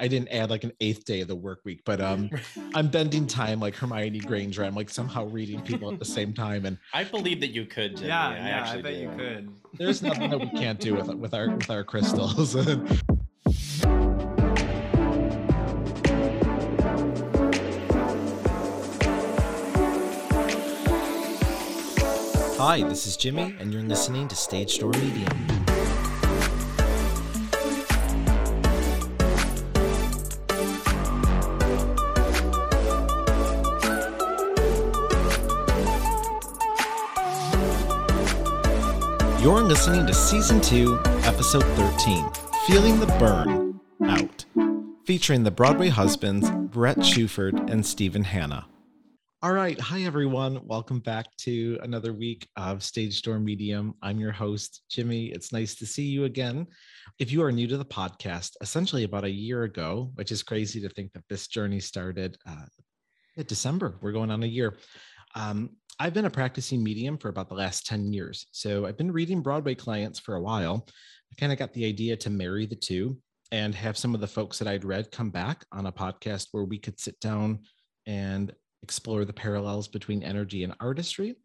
I didn't add like an eighth day of the work week, but um, I'm bending time like Hermione Granger. I'm like somehow reading people at the same time, and I believe that you could. Jimmy. Yeah, I yeah, I, actually bet do. you could. there's nothing that we can't do with with our with our crystals. Hi, this is Jimmy, and you're listening to Stage Door Medium. You're listening to Season 2, Episode 13 Feeling the Burn Out, featuring the Broadway husbands Brett Shuford and Stephen Hanna. All right. Hi, everyone. Welcome back to another week of Stage Door Medium. I'm your host, Jimmy. It's nice to see you again. If you are new to the podcast, essentially about a year ago, which is crazy to think that this journey started uh, December, we're going on a year. Um, I've been a practicing medium for about the last 10 years. So I've been reading Broadway clients for a while. I kind of got the idea to marry the two and have some of the folks that I'd read come back on a podcast where we could sit down and explore the parallels between energy and artistry.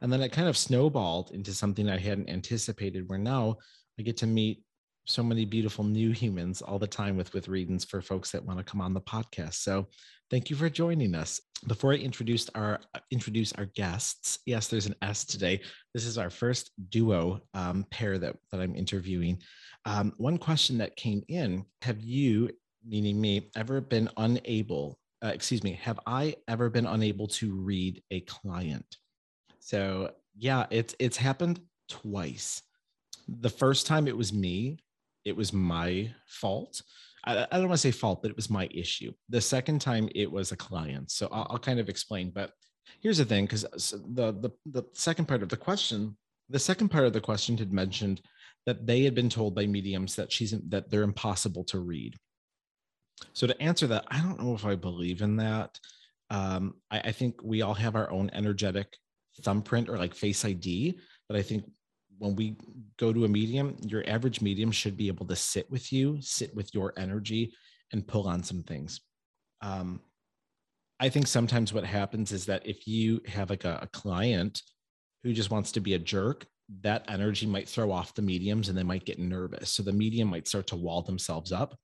And then it kind of snowballed into something I hadn't anticipated, where now I get to meet so many beautiful new humans all the time with with readings for folks that want to come on the podcast. So thank you for joining us. Before I introduce our introduce our guests, yes, there's an S today. This is our first duo um, pair that that I'm interviewing. Um, one question that came in: Have you, meaning me, ever been unable? Uh, excuse me. Have I ever been unable to read a client? So yeah, it's it's happened twice. The first time it was me it was my fault. I, I don't want to say fault, but it was my issue. The second time it was a client. So I'll, I'll kind of explain. But here's the thing, because the, the the second part of the question, the second part of the question had mentioned that they had been told by mediums that she's that they're impossible to read. So to answer that, I don't know if I believe in that. Um, I, I think we all have our own energetic thumbprint or like face ID, but I think when we go to a medium, your average medium should be able to sit with you, sit with your energy, and pull on some things. Um, I think sometimes what happens is that if you have like a, a client who just wants to be a jerk, that energy might throw off the mediums and they might get nervous. So the medium might start to wall themselves up.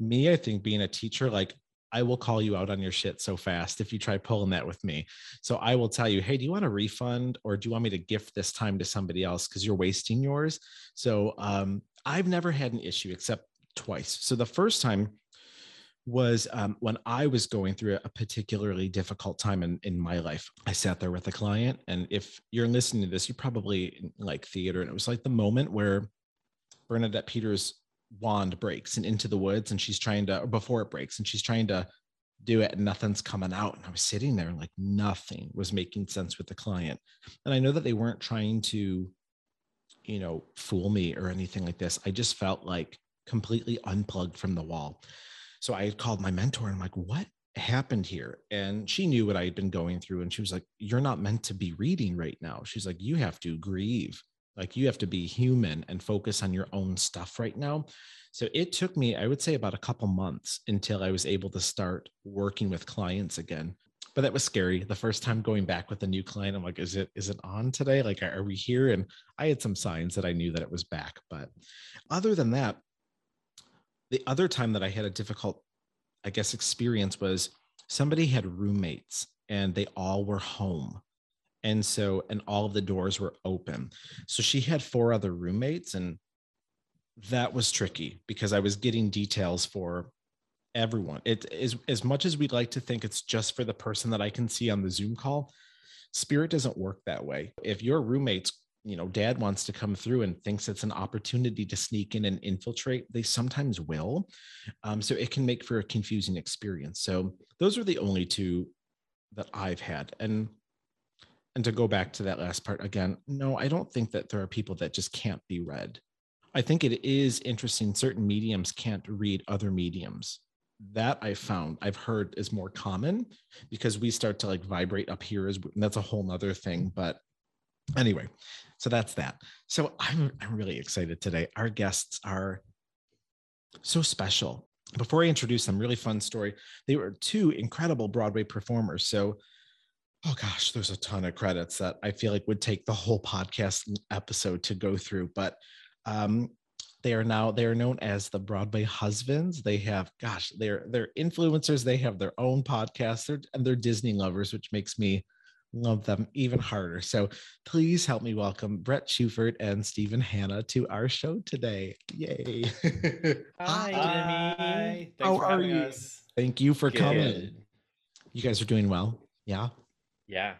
Me, I think being a teacher, like I will call you out on your shit so fast if you try pulling that with me. So I will tell you, hey, do you want a refund or do you want me to gift this time to somebody else because you're wasting yours? So um, I've never had an issue except twice. So the first time was um, when I was going through a particularly difficult time in, in my life. I sat there with a client, and if you're listening to this, you probably like theater, and it was like the moment where Bernadette Peters wand breaks and into the woods and she's trying to before it breaks and she's trying to do it and nothing's coming out. And i was sitting there like nothing was making sense with the client. And i know that they weren't trying to you know fool me or anything like this. I just felt like completely unplugged from the wall. So i had called my mentor and i'm like what happened here? And she knew what i had been going through and she was like you're not meant to be reading right now. She's like you have to grieve like you have to be human and focus on your own stuff right now. So it took me, I would say, about a couple months until I was able to start working with clients again. But that was scary. The first time going back with a new client, I'm like, is it is it on today? Like, are we here? And I had some signs that I knew that it was back. But other than that, the other time that I had a difficult, I guess, experience was somebody had roommates and they all were home and so and all of the doors were open. So she had four other roommates and that was tricky because i was getting details for everyone. It is as much as we'd like to think it's just for the person that i can see on the zoom call spirit doesn't work that way. If your roommates you know dad wants to come through and thinks it's an opportunity to sneak in and infiltrate they sometimes will. Um, so it can make for a confusing experience. So those are the only two that i've had. And and to go back to that last part again, no, I don't think that there are people that just can't be read. I think it is interesting. Certain mediums can't read other mediums. That I found, I've heard is more common because we start to like vibrate up here. As that's a whole nother thing. But anyway, so that's that. So I'm I'm really excited today. Our guests are so special. before I introduce them, really fun story. They were two incredible Broadway performers. So, oh gosh, there's a ton of credits that I feel like would take the whole podcast episode to go through. But um, they are now they are known as the Broadway Husbands. They have, gosh, they're they're influencers. They have their own podcast. They're, and they're Disney lovers, which makes me love them even harder. So please help me welcome Brett Shuford and Stephen Hanna to our show today. Yay! Hi, Jimmy. Thanks How for are you? us. Thank you for Good. coming. You guys are doing well. Yeah. Yeah,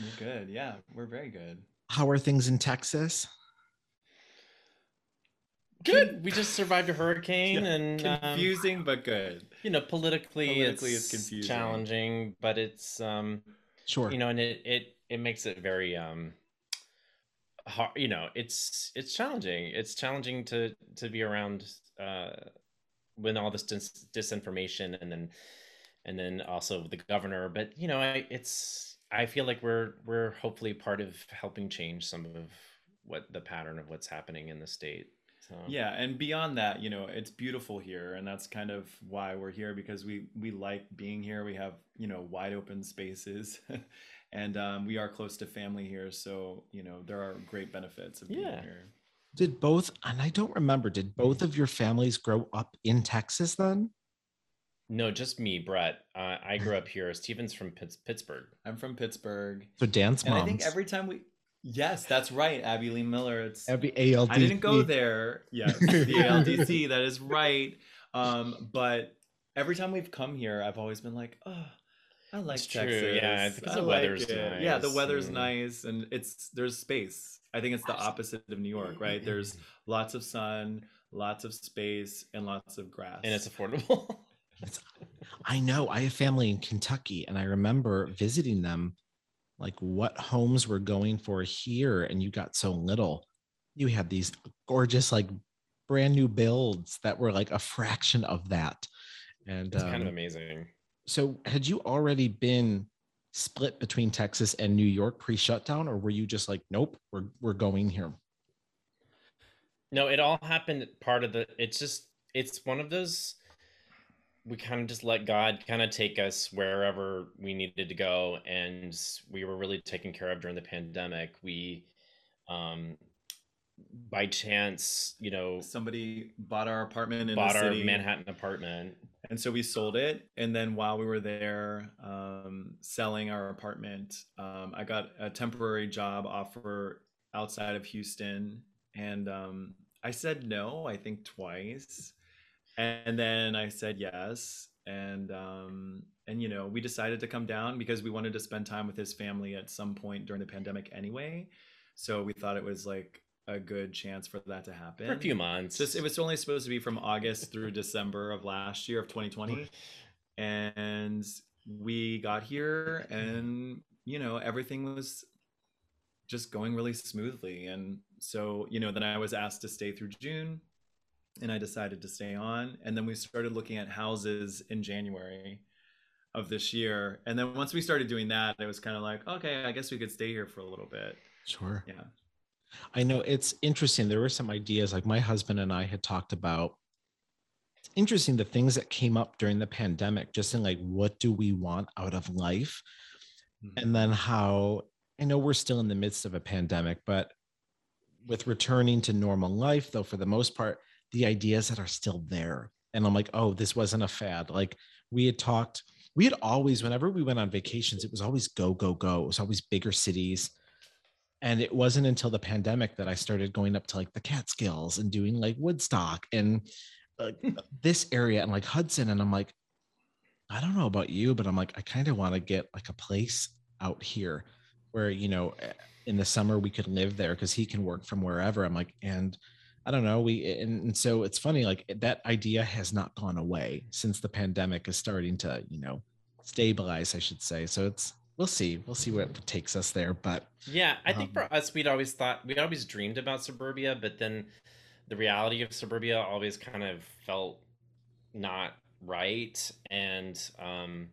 we're good. Yeah, we're very good. How are things in Texas? Good. We just survived a hurricane, Yeah, and um, confusing but good. you know, politically, Politically, it's, it's confusing. challenging, but it's um, Sure. you know, and it it it makes it very um, hard. You know, it's it's challenging. It's challenging to to be around uh, when all this dis- disinformation, and then and then also the governor. But you know, I it's I feel like we're we're hopefully part of helping change some of what the pattern of what's happening in the state. So Yeah, and beyond that, you know, it's beautiful here, and that's kind of why we're here because we we like being here. We have you know wide open spaces, and um, we are close to family here, so you know there are great benefits of being Yeah. here. Did both, and I don't remember, did both of your families grow up in Texas then? No, just me, Brett. Uh, I grew up here. Stephen's from Pitts- Pittsburgh. I'm from Pittsburgh, So Dan's and. I think every time we, yes, that's right, Abby Lee Miller. It's every ALD. I didn't go there. Yes, the ALDC. That is right. Um, but every time we've come here, I've always been like, oh, I like It's true, Texas. yeah, because I the like weather's it. Yeah, the weather's and- nice, and it's there's space. I think it's the opposite of New York, right? There's lots of sun, lots of space, and lots of grass. And it's affordable. I know. I have family in Kentucky, and I remember visiting them, like what homes were going for here, and you got so little. You had these gorgeous, like brand new builds that were like a fraction of that. And it's kind of um, amazing. so, had you already been split between Texas and New York pre-shutdown, or were you just like, nope, we're we're going here? No, it all happened part of the it's just it's one of those we kind of just let God kind of take us wherever we needed to go and we were really taken care of during the pandemic. We um by chance, you know, somebody bought our apartment in bought our. Manhattan apartment. And so we sold it. And then while we were there um, selling our apartment, um, I got a temporary job offer outside of Houston. And um, I said no, I think twice. And then I said yes. And, um, and, you know, we decided to come down because we wanted to spend time with his family at some point during the pandemic anyway. So we thought it was like a good chance for that to happen. For a few months. Just it was only supposed to be from August through December of last year of 2020. And we got here and you know, everything was just going really smoothly. And so, you know, then I was asked to stay through June and I decided to stay on. And then we started looking at houses in January of this year. And then once we started doing that, it was kind of like, okay, I guess we could stay here for a little bit. Sure. Yeah. I know it's interesting. There were some ideas like my husband and I had talked about. It's interesting the things that came up during the pandemic, just in like, what do we want out of life? Mm-hmm. And then how I know we're still in the midst of a pandemic, but with returning to normal life, though, for the most part, the ideas that are still there. And I'm like, oh, this wasn't a fad. Like we had talked, we had always, whenever we went on vacations, it was always go, go, go. It was always bigger cities and it wasn't until the pandemic that I started going up to like the Catskills and doing like Woodstock and uh, this area and like Hudson. And I'm like, I don't know about you, but I'm like, I kind of want to get like a place out here where, you know, eh, in the summer we could live there because he can work from wherever. I'm like, and I don't know. We, and, and so it's funny, like that idea has not gone away since the pandemic is starting to, you know, stabilize, I should say. So it's, we'll see. We'll see what takes us there. But Yeah, I think Um, for us, we'd always thought we'd always dreamed about suburbia, but then the reality of suburbia always kind of felt not right, and um,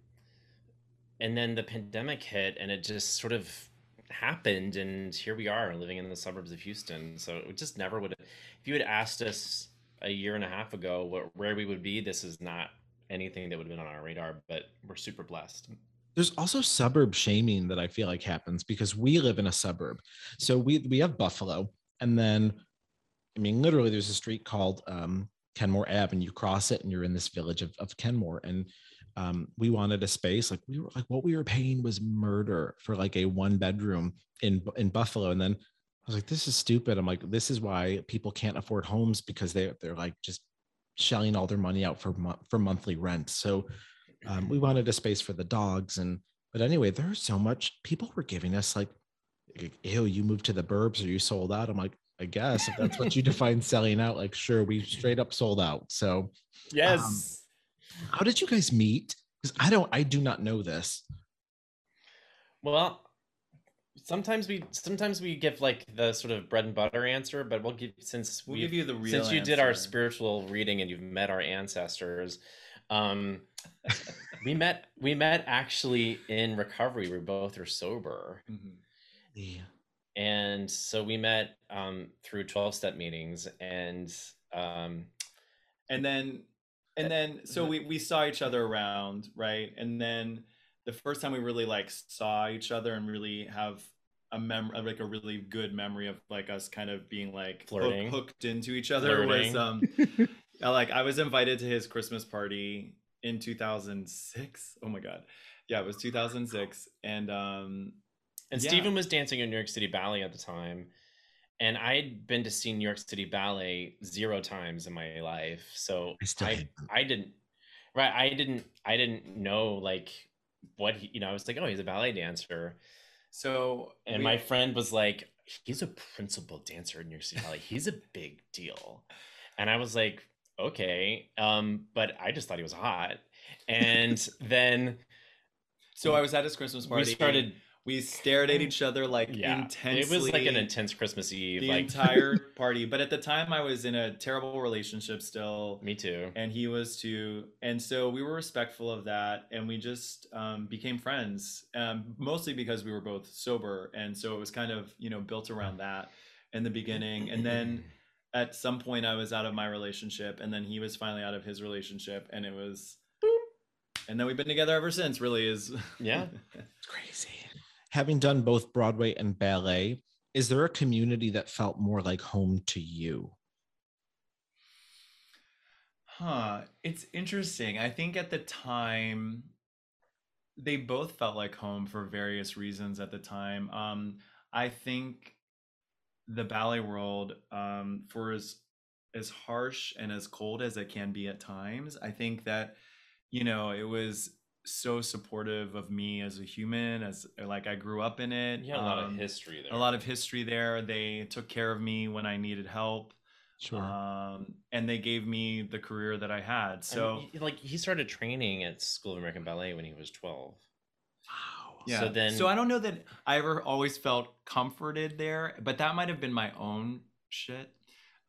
and then the pandemic hit, and it just sort of happened, and here we are living in the suburbs of Houston. So it just never would. If you had asked us a year and a half ago what, where we would be, this is not anything that would have been on our radar, but we're super blessed. There's also suburb shaming that I feel like happens because we live in a suburb. So we we have Buffalo, and then I mean literally there's a street called um, Kenmore Ave, and you cross it and you're in this village of, of Kenmore. And um, we wanted a space like we were like what we were paying was murder for like a one bedroom in in Buffalo. And then I was like, this is stupid. I'm like, this is why people can't afford homes because they they're like just shelling all their money out for for monthly rent. So um, we wanted a space for the dogs and but anyway, there's so much people were giving us like, ew, you moved to the burbs or you sold out. I'm like, I guess if that's what you define selling out, like sure, we straight up sold out. So yes. Um, how did you guys meet? Because I don't, I do not know this. Well, sometimes we sometimes we give like the sort of bread and butter answer, but we'll give since we'll give you the real since you answer. did our spiritual reading and you've met our ancestors. Um, we met we met actually in recovery. We both are sober. Mm-hmm. Yeah. And so we met um, through 12 step meetings and um, and then and then so we we saw each other around, right? And then the first time we really like saw each other and really have a mem like a really good memory of like us kind of being like hook, hooked into each other Flirting. was um like I was invited to his Christmas party in 2006. Oh my god. Yeah, it was 2006 and um and yeah. Stephen was dancing in New York City Ballet at the time. And I'd been to see New York City Ballet zero times in my life. So I I, I didn't right I didn't I didn't know like what he, you know, I was like, oh, he's a ballet dancer. So, and we, my friend was like, he's a principal dancer in New York City Ballet. He's a big deal. And I was like, okay. Um, but I just thought he was hot. And then, so I was at his Christmas party. We started we stared at each other like yeah, intensely. It was like an intense Christmas Eve. The like... entire party. But at the time, I was in a terrible relationship still. Me too. And he was too. And so we were respectful of that, and we just um, became friends. Um, mostly because we were both sober, and so it was kind of you know built around that in the beginning, and then. At some point, I was out of my relationship, and then he was finally out of his relationship, and it was, boom, and then we've been together ever since. Really is, yeah, it's crazy having done both Broadway and ballet, is there a community that felt more like home to you? Huh. It's interesting. I think at the time, they both felt like home for various reasons at the time. Um, I think the ballet world, um, for as as harsh and as cold as it can be at times, I think that you know it was so supportive of me as a human as like i grew up in it yeah a lot um, of history there a lot of history there. They took care of me when i needed help sure. um, and they gave me the career that i had. So he, like he started training at school of american ballet when he was 12 wow. Yeah. So then so i don't know that i ever always felt comforted there but that might have been my own shit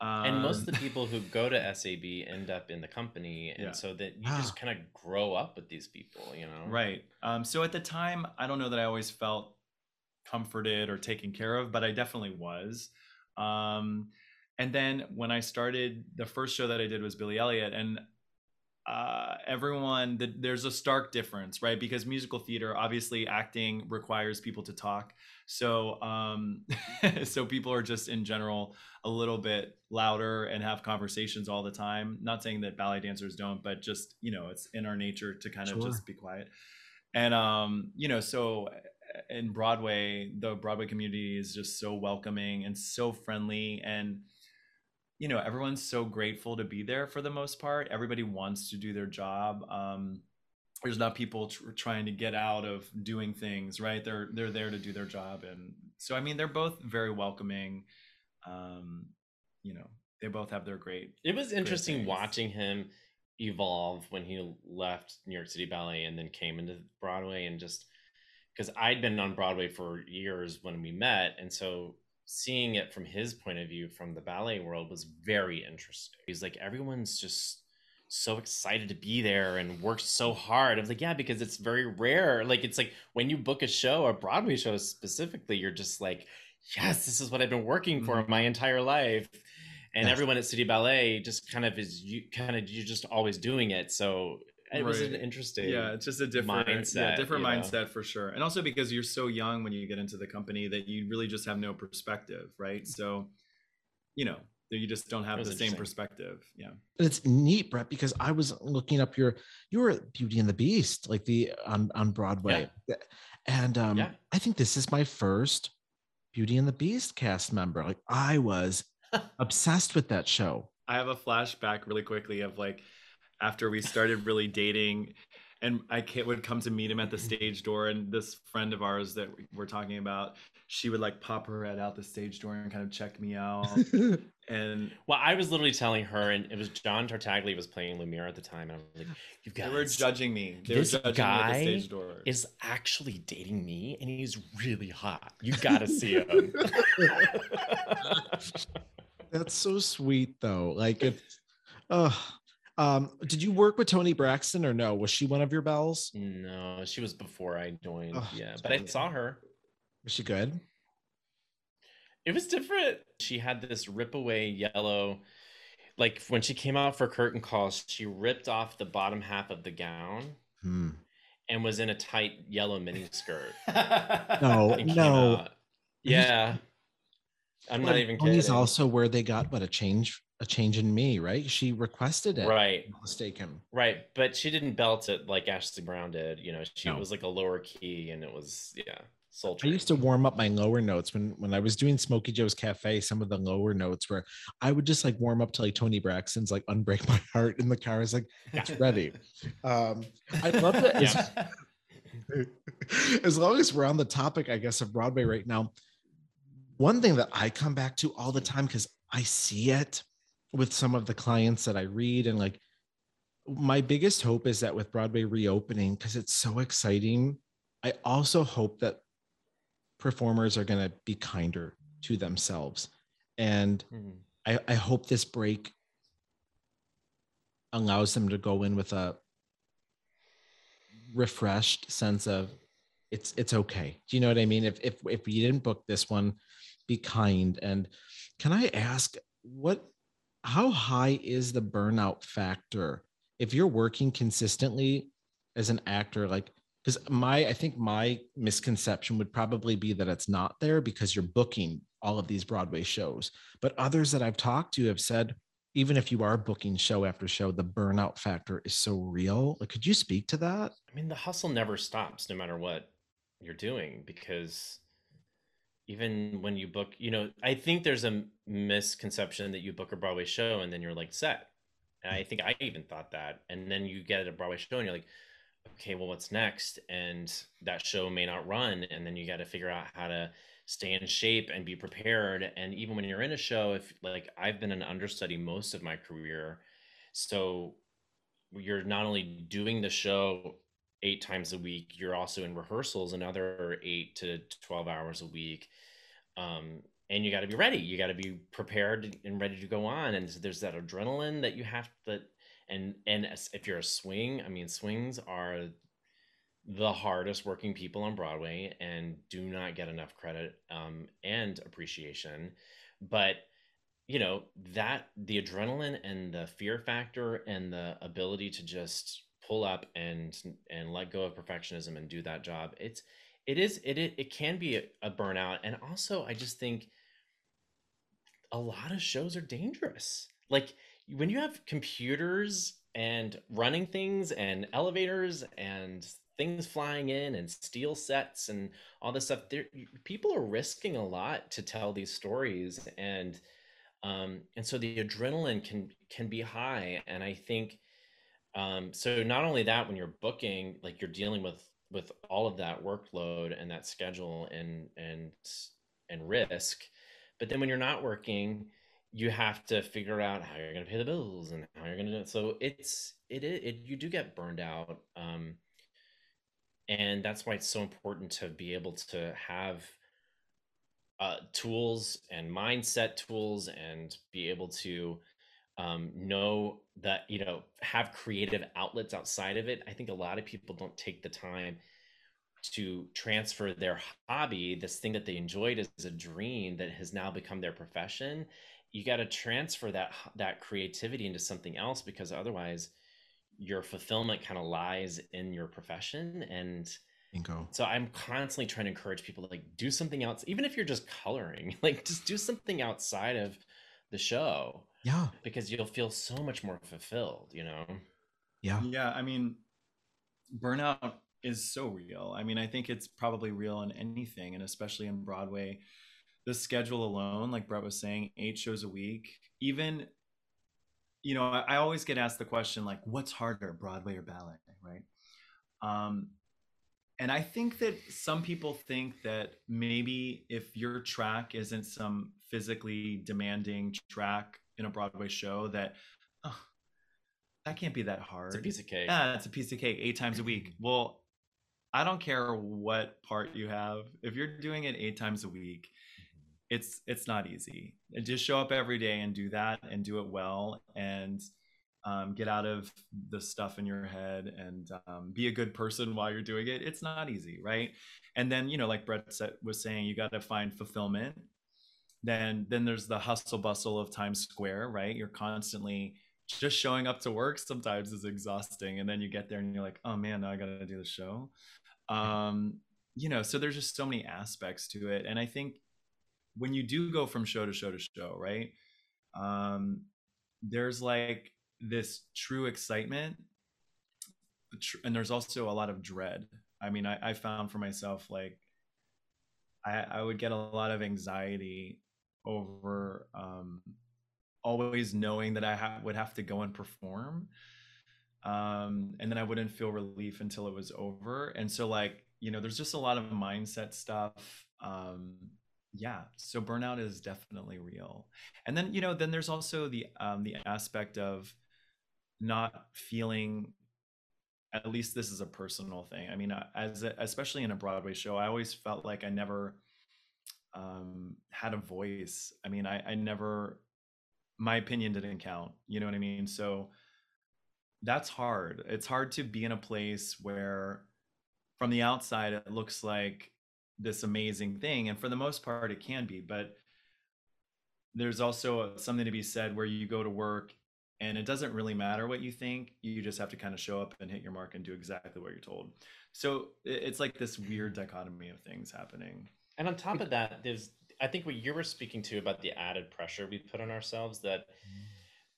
um, and most of the people who go to SAB end up in the company, and yeah. so that you just kind of grow up with these people, you know. Right. Um, so at the time, I don't know that I always felt comforted or taken care of, but I definitely was. Um, and then when I started, the first show that I did was Billy Elliot, and uh, everyone the, there's a stark difference right? Because musical theater obviously acting requires people to talk. So um so people are just in general a little bit louder and have conversations all the time. Not saying that ballet dancers don't but just you know it's in our nature to kind of just be quiet. And um you know so uh, in broadway the broadway community is just so welcoming and so friendly. And you know everyone's so grateful to be there for the most part. Everybody wants to do their job um, there's not people tr- trying to get out of doing things right? They're they're there to do their job and so i mean they're both very welcoming um, you know they both have their great it was interesting watching him evolve when he left new york city ballet and then came into broadway and just because i'd been on broadway for years when we met and so seeing it from his point of view from the ballet world was very interesting. He's like, everyone's just so excited to be there and worked so hard. I was like, yeah, because it's very rare. Like, it's like when you book a show, a Broadway show specifically, you're just like, yes, this is what I've been working for mm-hmm. my entire life. and Yes. everyone at City Ballet just kind of is you kind of you're just always doing it. So it was an interesting. yeah it's just a different yeah, mindset, different you know? mindset for sure and also because you're so young when you get into the company that you really just have no perspective right so you know you just don't have the same perspective yeah And it's neat, Brett, because I was looking up your you were Beauty and the Beast, like the on on Broadway, and um, Yeah. I think this is my first Beauty and the Beast cast member. Like I was obsessed with that show. I have a flashback really quickly of like after we started really dating and I would come to meet him at the stage door and this friend of ours that we- we're talking about she would like pop her head out the stage door and kind of check me out and Well, I was literally telling her, and it was John Tartaglia was playing Lumiere at the time, and I was like, "You they guys, were judging me they this were judging me at guy the stage door is actually dating me, and he's really hot. You gotta see him." That's so sweet, though. Like it's. Uh, um, did you work with Toni Braxton or no? Was she one of your Belles? no, she was before I joined. Oh, yeah, but I saw her. Was she good? It was different. She had this rip away yellow. Like when she came out for curtain calls, she ripped off the bottom half of the gown Hmm. and was in a tight yellow mini skirt. No, no. out. Yeah. I'm not even Tony's kidding. also where they got what a change, a change in me, right? She requested it. right. Mistaken. Right. But she didn't belt it like Ashley Brown did. You know, she No. was like a lower key and it was, yeah, I used to warm up my lower notes when when I was doing Smoky Joe's Cafe. Some of the lower notes where I would just like warm up to like Toni Braxton's like "Unbreak My Heart" in the car. I was like, "It's ready." Um, I love that. as- Yeah. as long as we're on the topic, I guess, of Broadway right now, one thing that I come back to all the time because I see it with some of the clients that I read, and like my biggest hope is that with Broadway reopening, because it's so exciting, I also hope that performers are going to be kinder to themselves. And Mhm. I, I hope this break allows them to go in with a refreshed sense of it's it's okay. Do you know what I mean? If if if you didn't book this one, be kind. And can I ask what how high is the burnout factor if you're working consistently as an actor? Like because my i think my misconception would probably be that it's not there because you're booking all of these broadway shows. But others that i've talked to have said even if you are booking show after show the burnout factor is so real. Like could you speak to that? I mean, the hustle never stops no matter what you're doing because even when you book, you know, I think there's a misconception that you book a Broadway show and then you're like set. And I think I even thought that. And then you get a Broadway show and you're like, okay, well, what's next? And that show may not run. And then you got to figure out how to stay in shape and be prepared. And even when you're in a show, if like I've been an understudy most of my career, so you're not only doing the show eight times a week you're also in rehearsals another eight to 12 hours a week. Um, and you got to be ready you got to be prepared and ready to go on and there's that adrenaline that you have to and and if you're a swing i mean swings are the hardest working people on broadway and do not get enough credit um, and appreciation. But you know that the adrenaline and the fear factor and the ability to just pull up and and let go of perfectionism and do that job. It's it is it it, it can be a, a burnout. And also i just think a lot of shows are dangerous. Like when you have computers and running things and elevators and things flying in and steel sets and all this stuff there people are risking a lot to tell these stories. And um, and so the adrenaline can can be high. And i think um, so not only that when you're booking like you're dealing with with all of that workload and that schedule and and and risk but then when you're not working you have to figure out how you're going to pay the bills and how you're going to do it. So it's it, it, it you do get burned out um, and that's why it's so important to be able to have uh, tools and mindset tools and be able to um, know that you know have creative outlets outside of it i think a lot of people don't take the time to transfer their hobby this thing that they enjoyed as a dream that has now become their profession. You got to transfer that that creativity into something else because otherwise your fulfillment kind of lies in your profession. And Bingo. so i'm constantly trying to encourage people to like do something else even if you're just coloring like just do something outside of the show Yeah. because you'll feel so much more fulfilled you know Yeah. Yeah, I mean, burnout is so real. I mean, I think it's probably real in anything, and especially in Broadway. The schedule alone, like Brett was saying, eight shows a week. Even, you know, I, I always get asked the question, like, what's harder, Broadway or ballet, right? Um, and I think that some people think that maybe if your track isn't some physically demanding track in a Broadway show, that oh, that can't be that hard. it's a piece of cake Yeah, it's a piece of cake eight times a week. Well, I don't care what part you have. If you're doing it eight times a week, it's it's not easy. And Just show up every day and do that and do it well and um, get out of the stuff in your head and um, be a good person while you're doing it. It's not easy, right? And then you know, like Brett said, was saying, you got to find fulfillment. Then then there's the hustle bustle of Times Square, right? You're constantly just showing up to work sometimes is exhausting and then you get there and you're like oh man now i gotta do the show um you know so there's just so many aspects to it and i think when you do go from show to show to show right um there's like this true excitement and there's also a lot of dread i mean i, I found for myself like I, I would get a lot of anxiety over um always knowing that I ha- would have to go and perform. Um, and then I wouldn't feel relief until it was over. And so, like, you know, there's just a lot of mindset stuff. Um, yeah, so burnout is definitely real. And then, you know, then there's also the um, the aspect of not feeling. At least this is a personal thing. I mean, uh, as a, especially in a Broadway show, I always felt like I never um, had a voice. I mean, I, I never my opinion didn't count. You know what I mean? So that's hard. It's hard to be in a place where from the outside it looks like this amazing thing and for the most part it can be, but there's also something to be said where you go to work and it doesn't really matter what you think. You just have to kind of show up and hit your mark and do exactly what you're told. So it's like this weird dichotomy of things happening. And on top of that, there's I think what you were speaking to about the added pressure we put on ourselves that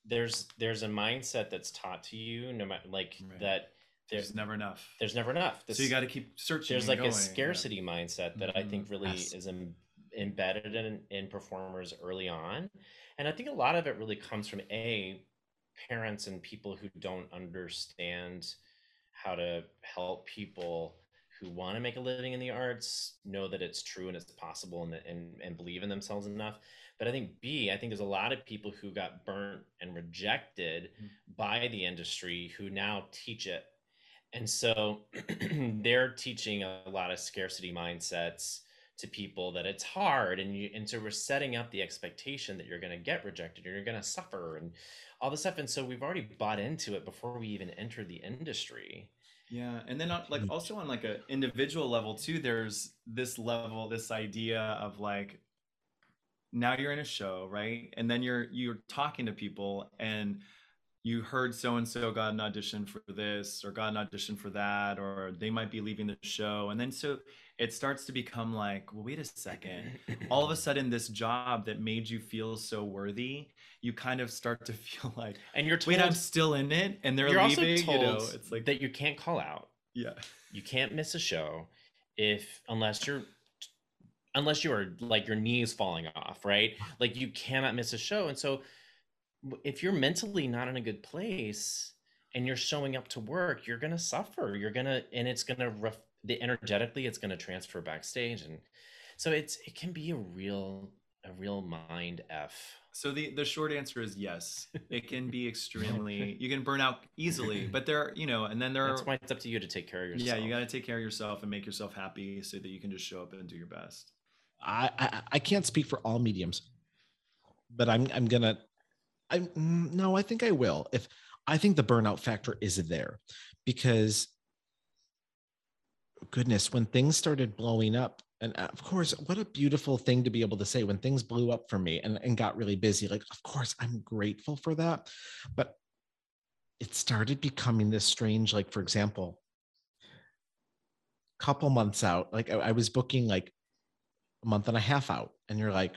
there's there's a mindset that's taught to you no matter like Right. that there's There's never enough. there's never enough. so you got to keep searching. there's like a going, yeah. scarcity mindset that I Mhm. think really Yes. is em- embedded in in performers early on, and I think a lot of it really comes from a parents and people who don't understand how to help people who want to make a living in the arts know that it's true and it's possible and, and and believe in themselves enough. But i think b i think there's a lot of people who got burnt and rejected Mhm. by the industry who now teach it. And so they're teaching a lot of scarcity mindsets to people that it's hard and you and so we're setting up the expectation that you're going to get rejected or you're going to suffer and all this stuff. And so we've already bought into it before we even enter the industry Yeah, and then on, like mm-hmm. also on like a individual level too, there's this level, this idea of like now you're in a show, right? And then you're you're talking to people and you heard so and so got an audition for this or got an audition for that or they might be leaving the show and then so it starts to become like well wait a second. All of a sudden this job that made you feel so worthy you kind of start to feel like and you're told wait i'm still in it and they're you're also leaving told you know it's like that you can't call out. Yeah. You can't miss a show if unless you're unless you're like your knee is falling off right? Like you cannot miss a show. And so if you're mentally not in a good place and you're showing up to work you're gonna suffer. You're gonna and it's gonna ref, the energetically it's gonna transfer backstage and so it's it can be a real a real mind f So the the short answer is yes. It can be extremely. You can burn out easily, but there, are you know, and then there that's are. why it's up to you to take care of yourself Yeah, you got to take care of yourself and make yourself happy so that you can just show up and do your best. I, I I can't speak for all mediums, but I'm I'm gonna. I mm, no, I think I will. If I think the burnout factor is there, because goodness, when things started blowing up And uh, of course, what a beautiful thing to be able to say when things blew up for me and, and got really busy. Like, of course, I'm grateful for that. But it started becoming this strange, like, for example, couple months out, like I, I was booking like a month and a half out, and you're like,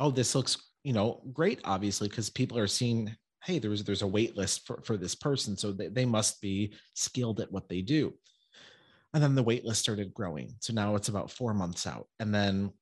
oh, this looks, you know, great, obviously, because people are seeing, hey, there's there's a wait list for, for this person. So they, they must be skilled at what they do. And then the wait list started growing. So now it's about four months out. And then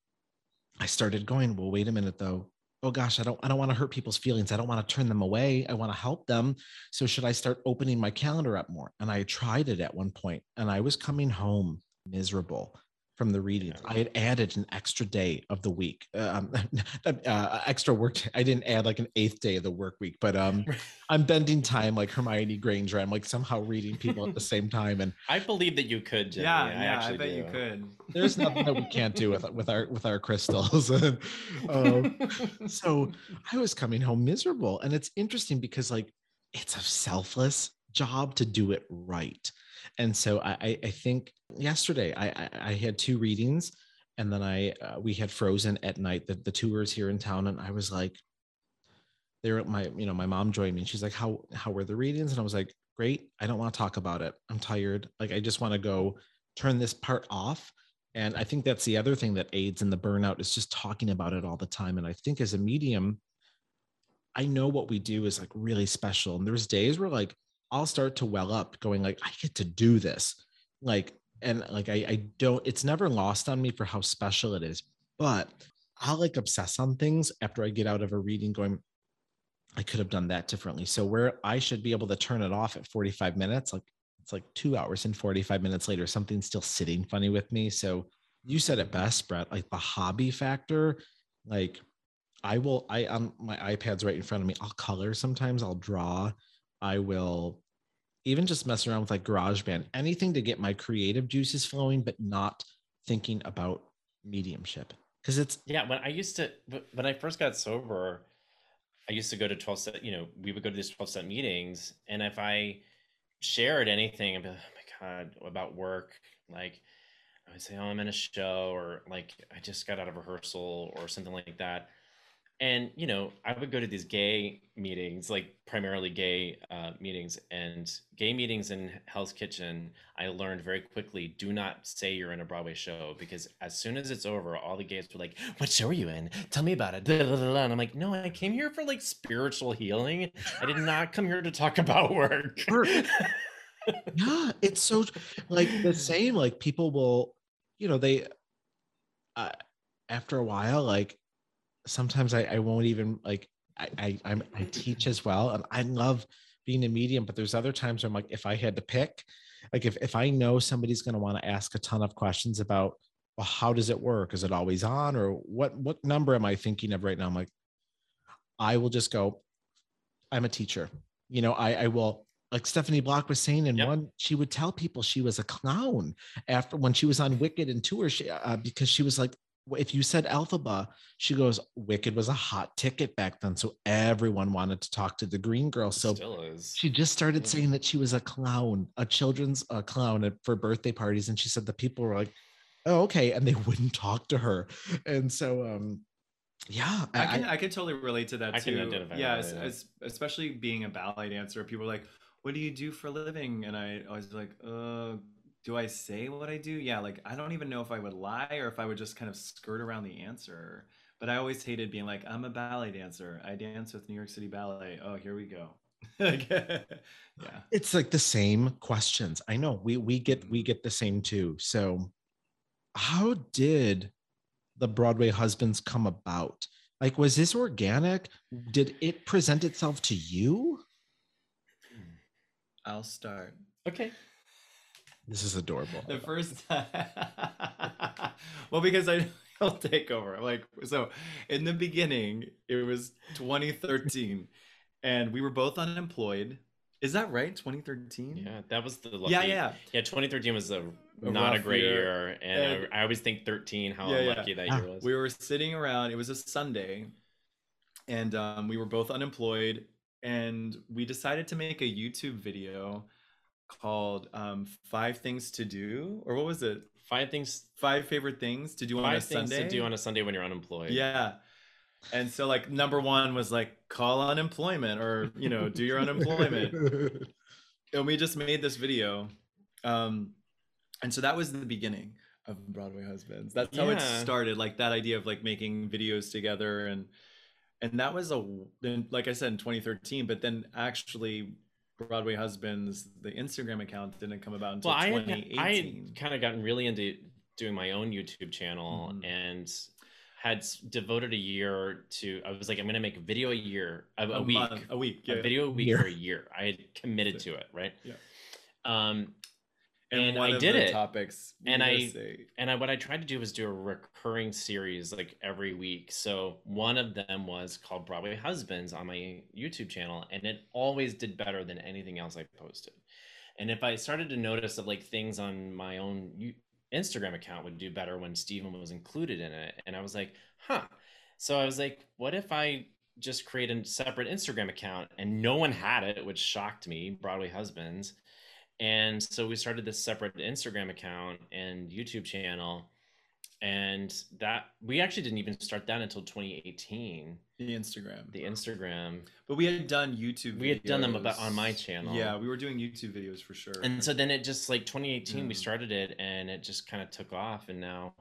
I started going, well, wait a minute though. Oh gosh, I don't I don't want to hurt people's feelings. I don't want to turn them away. I want to help them. So should I start opening my calendar up more? And I tried it at one point and I was coming home miserable from the readings. I had added an extra day of the week, um, uh, extra work. I didn't add like an eighth day of the work week, but um, I'm bending time like Hermione Granger. I'm like somehow reading people at the same time, and I believe that you could. Jimmy. Yeah, I yeah, I, bet do. you could. There's nothing that we can't do with with our with our crystals. um, so I was coming home miserable, and it's interesting because like it's a selfless job to do it right and so I, I think yesterday I, I, had two readings, and then I uh, we had Frozen at night. The the tours here in town, and I was like, there my you know my mom joined me. and She's like, how how were the readings? And I was like, great. I don't want to talk about it. I'm tired. Like I just want to go turn this part off. And I think that's the other thing that aids in the burnout is just talking about it all the time. And I think as a medium, I know what we do is like really special. And there's days where like I'll start to well up going like, I get to do this. Like, and like, I, I don't, it's never lost on me for how special it is, but I'll like obsess on things after I get out of a reading going, I could have done that differently. So where I should be able to turn it off at 45 minutes, like it's like two hours and 45 minutes later, something's still sitting funny with me. So you said it best, Brett, like the hobby factor, like I will, I, on my iPad's right in front of me, I'll color sometimes, I'll draw, I will even just mess around with like GarageBand, anything to get my creative juices flowing, but not thinking about mediumship. Because it's yeah. When I used to, when I first got sober, I used to go to 12 set, you know, we would go to these 12 step meetings. And if I shared anything, I'd be like, oh my God, about work, like I would say, oh, I'm in a show, or like I just got out of rehearsal, or something like that and you know i would go to these gay meetings like primarily gay uh, meetings and gay meetings in hell's kitchen i learned very quickly do not say you're in a broadway show because as soon as it's over all the gays were like what show are you in? Tell me about it. And i'm like no i came here for like spiritual healing. I did not come here to talk about work. Yeah it's so like the same like people will you know they uh, after a while like sometimes I, I won't even like I, I I'm, I teach as well, and I love being a medium. But there's other times where I'm like, if I had to pick, like if if I know somebody's going to want to ask a ton of questions about, well, how does it work? Is it always on, or what what number am I thinking of right now? I'm like, I will just go. I'm a teacher. You know, I I will like Stephanie Block was saying in yep. one, she would tell people she was a clown after when she was on Wicked and tour, she, uh, because she was like, if you said Elphaba, she goes, Wicked was a hot ticket back then. So everyone wanted to talk to the green girl. So she just started yeah. saying that she was a clown, a children's uh, clown for birthday parties. And she said the people were like, oh, okay. And they wouldn't talk to her. And so, um, yeah, I, I can I, I can totally relate to that I too. yeah, as, as, especially being a ballet dancer, people are like, "What do you do for a living?" And I, I was like, "Uh, do I say what I do? Yeah, like I don't even know if I would lie or if I would just kind of skirt around the answer. But I always hated being like, I'm a ballet dancer. I dance with New York City Ballet. Oh, here we go. yeah. It's like the same questions. I know. We we get we mm-hmm. get the same too. So how did the Broadway husbands come about? Like was this organic? Did it present itself to you? I'll start. Okay. This is adorable. The first time. well, because I I'll take over. Like so in the beginning, it was 2013 and we were both unemployed. Is that right? 2013? Yeah, that was the lucky. Yeah, yeah. Yeah, 2013 was a, a not a great year, year and, and I, I, always think 13 how yeah, unlucky yeah. that year was. We were sitting around, it was a Sunday and um, we were both unemployed and we decided to make a YouTube video called um, Five Things to Do, or what was it? Five things. Five favorite things to do on a Five things Sunday. to do on a Sunday when you're unemployed. Yeah. And so like number one was like call unemployment or you know do your unemployment. and we just made this video. Um and so that was the beginning of Broadway Husbands. That's how it started, like that idea of like making videos together and and that was a then like I said in 2013, but then actually Broadway Husbands, the Instagram account didn't come about until Well, I had, 2018. I had kind of gotten really into doing my own YouTube channel Mhm. and had devoted a year to. I was like, I'm going to make a video a year, a, a, week, month- a week, yeah. a video a week Year. for a year. I had committed to it, right? Yeah. Um, and, and I did it. topics And I- say- and I, what I tried to do was do a recurring series like every week. So one of them was called Broadway Husbands on my YouTube channel, and it always did better than anything else I posted. And if I started to notice that like things on my own Instagram account would do better when Stephen was included in it, and I was like, huh. So I was like, what if I just create a separate Instagram account and no one had it, which shocked me, Broadway Husbands. And so we started this separate Instagram account and YouTube channel. And that we actually didn't even start that until 2018, the Instagram. the Instagram. But we had done YouTube. We had done them about on my channel. Yeah, we were doing YouTube videos for sure. And so then it just like 2018, we Mm. started it and it just kind of took off. And now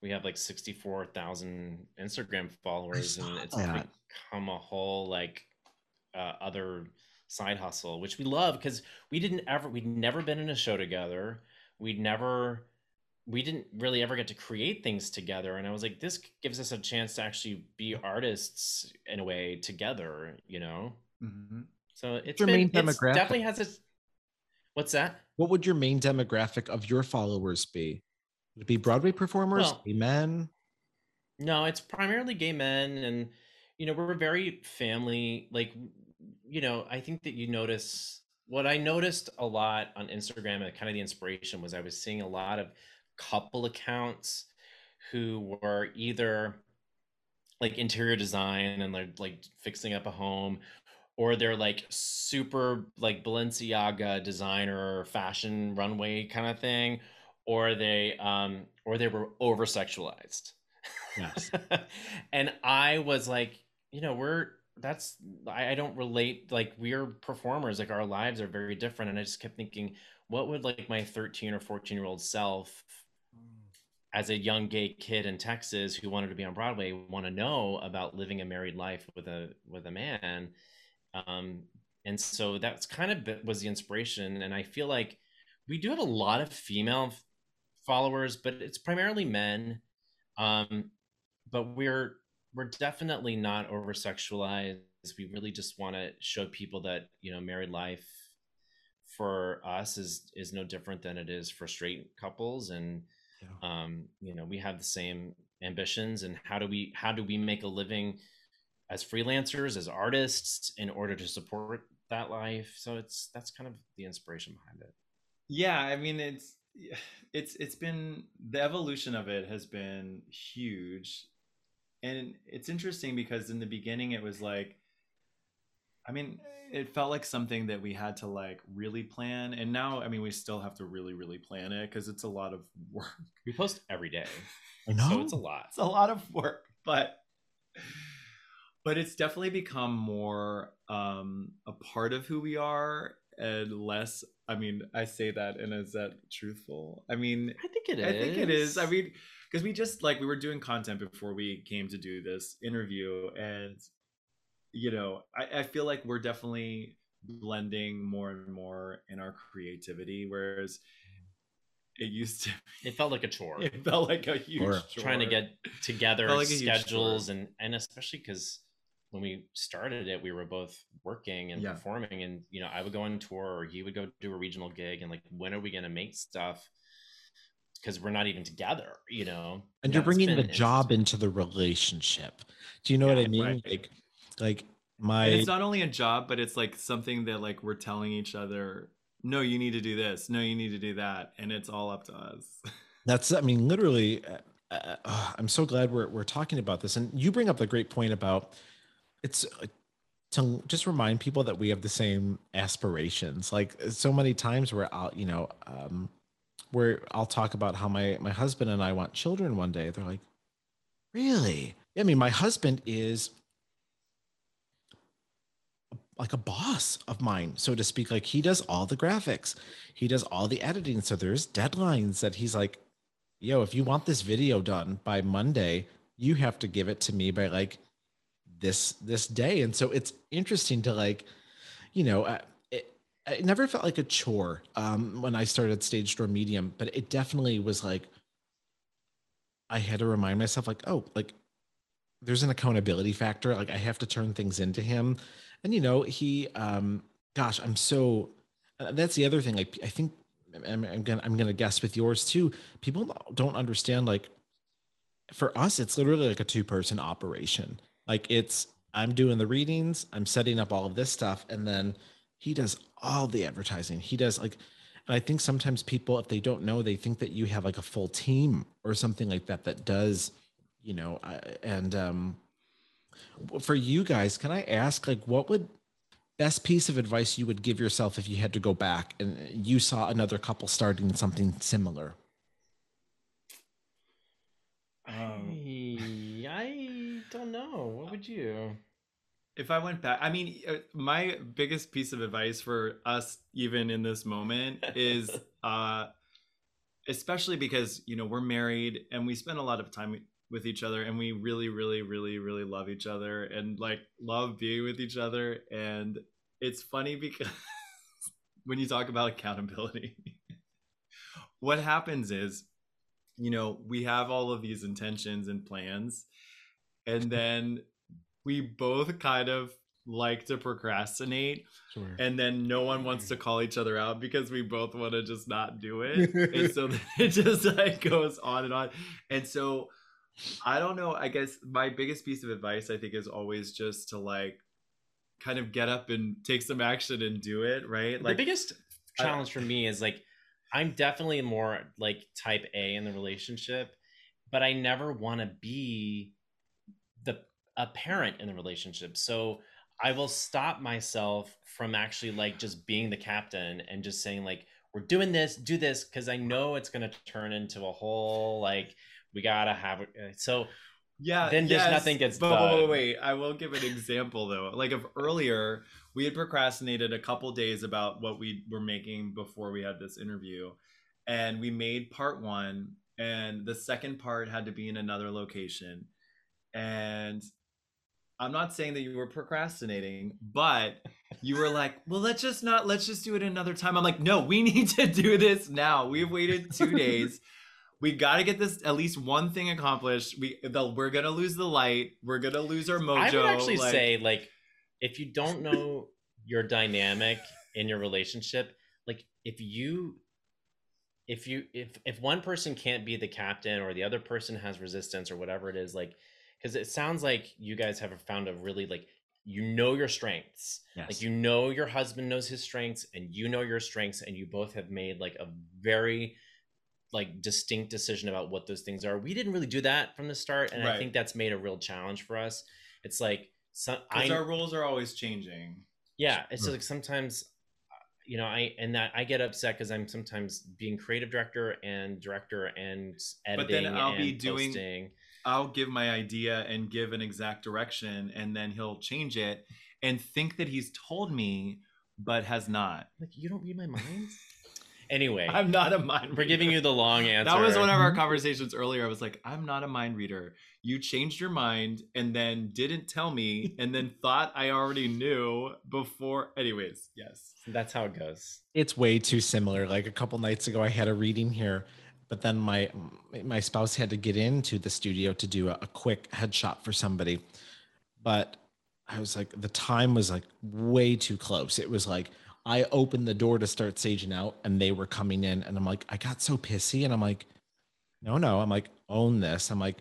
we have like 64,000 Instagram followers and it's that. become a whole like uh, other side hustle, which we love because we didn't ever, we'd never been in a show together. We'd never, we didn't really ever get to create things together. And I was like, this gives us a chance to actually be artists in a way together, you know? Mhm. So it's your been, main it's demographic? definitely has its, what's that? what would your main demographic of your followers be? Would it be Broadway performers, Well- gay men? No, it's primarily gay men, and you know we're very family. Like, you know, I think that you notice what I noticed a lot on Instagram and kind of the inspiration was I was seeing a lot of couple accounts who were either like interior design and they're like fixing up a home or they're like super like Balenciaga designer fashion runway kind of thing or they um or they were over sexualized Yes. and I was like, you know, we're that's I, I don't relate like we're performers, like our lives are very different. And I just kept thinking, what would like my 13 or 14 year old self as a young gay kid in Texas who wanted to be on Broadway want to know about living a married life with a with a man. Um, and so that's kind of was the inspiration. And I feel like we do have a lot of female followers, but it's primarily men. Um, but we're we're definitely not over sexualized. We really just want to show people that you know married life for us is is no different than it is for straight couples and Yeah. um you know we have the same ambitions and how do we how do we make a living as freelancers as artists in order to support that life so it's that's kind of the inspiration behind it Yeah, I mean it's it's it's been the evolution of it has been huge. And it's interesting because in the beginning it was like I mean, it felt like something that we had to like really plan and now I mean we still have to really really plan it cuz it's a lot of work. we post every day I know. so it's a lot It's a lot of work, but but it's definitely become more um a part of who we are and less I mean, I say that and is that truthful? I mean, i think it is I think it is. I mean, because we just like we were doing content before we came to do this interview, and you know, I, I feel like we're definitely blending more and more in our creativity, whereas it used to it felt like a chore it felt like a huge Or trying to get together like schedules and and especially because when we started it we were both working and Yeah. performing and you know i would go on tour or he would go do a regional gig and like when are we going to make stuff because we're not even together you know and you're That's bringing the job into the relationship. Do you know what I mean? right. Like, like my and it's not only a job, but it's like something that like we're telling each other, no, you need to do this, no, you need to do that, and it's all up to us. That's, I mean, literally, uh, uh, uh, I'm so glad we're, we're talking about this. And you bring up the great point about it's, uh, to just remind people that we have the same aspirations. Like so many times where I'll, you know, um, where I'll talk about how my my husband and I want children one day. They're like, really? I mean, my husband is like a boss of mine, so to speak. Like he does all the graphics, he does all the editing. So there's deadlines that he's like, yo, if you want this video done by Monday, you have to give it to me by like this this day. And so it's interesting to like, you know, uh, it, it never felt like a chore um, when I started Stage Door Medium, but it definitely was like I had to remind myself, like, oh, like there's an accountability factor. Like I have to turn things into him and you know he um gosh i'm so uh, that's the other thing like i think I'm, I'm, gonna i'm gonna guess with yours too people don't understand like for us it's literally like a two person operation like it's i'm doing the readings i'm setting up all of this stuff and then he does all the advertising he does like and i think sometimes people if they don't know they think that you have like a full team or something like that that does you know and um for you guys, can I ask, like, what would best piece of advice you would give yourself if you had to go back and you saw another couple starting something similar? Um, I, I don't know. What would you? If I went back, I mean, uh, my biggest piece of advice for us, even in this moment, is uh, especially because you know we're married and we spend a lot of time with each other and we really really really really love each other and like love being with each other and it's funny because when you talk about accountability what happens is you know we have all of these intentions and plans and then we both kind of like to procrastinate sure. and then no one wants to call each other out because we both want to just not do it and so it just like goes on and on and so I don't know. I guess my biggest piece of advice I think is always just to like kind of get up and take some action and do it, right? Like the biggest challenge for me is like I'm definitely more like type A in the relationship, but I never want to be a parent in the relationship. So I will stop myself from actually like just being the captain and just saying like we're doing this, do this because I know it's going to turn into a whole like we gotta have it. Uh, so yeah, then just nothing gets but, done. Wait, wait, I will give an example though. Like of earlier, we had procrastinated a couple days about what we were making before we had this interview, and we made part one, and the second part had to be in another location, and I'm not saying that you were procrastinating, but you were like, well, let's just not, let's just do it another time. I'm like, no, we need to do this now. We've waited two days we got to get this at least one thing accomplished. We the, we're gonna lose the light. We're gonna lose our mojo. I would actually like, say like if you don't know your dynamic in your relationship, like if you if you if if one person can't be the captain or the other person has resistance or whatever it is, like because it sounds like you guys have found a really like you know your strengths yes. like you know your husband knows his strengths and you know your strengths and you both have made like a very like distinct decision about what those things are. We didn't really do that from the start, and right. I think that's made a real challenge for us. It's like because our rules are always changing. Yeah, it's mm. like sometimes, you know, I and that I get upset because I'm sometimes being creative director and director and editing. But then I'll be doing. Posting. I'll give my idea and give an exact direction, and then he'll change it and think that he's told me, but has not. Like you don't read my mind. Anyway, I'm not a mind. We're giving you the long answer. That was one of our conversations earlier. I was like, I'm not a mind reader. You changed your mind and then didn't tell me, and then thought I already knew before. Anyways, yes, that's how it goes. It's way too similar. Like a couple nights ago, I had a reading here, but then my my spouse had to get into the studio to do a, a quick headshot for somebody, but I was like, the time was like way too close. It was like I opened the door to start saging out and they were coming in and I'm like, I got so pissy and I'm like, no, no. I'm like, own this. I'm like,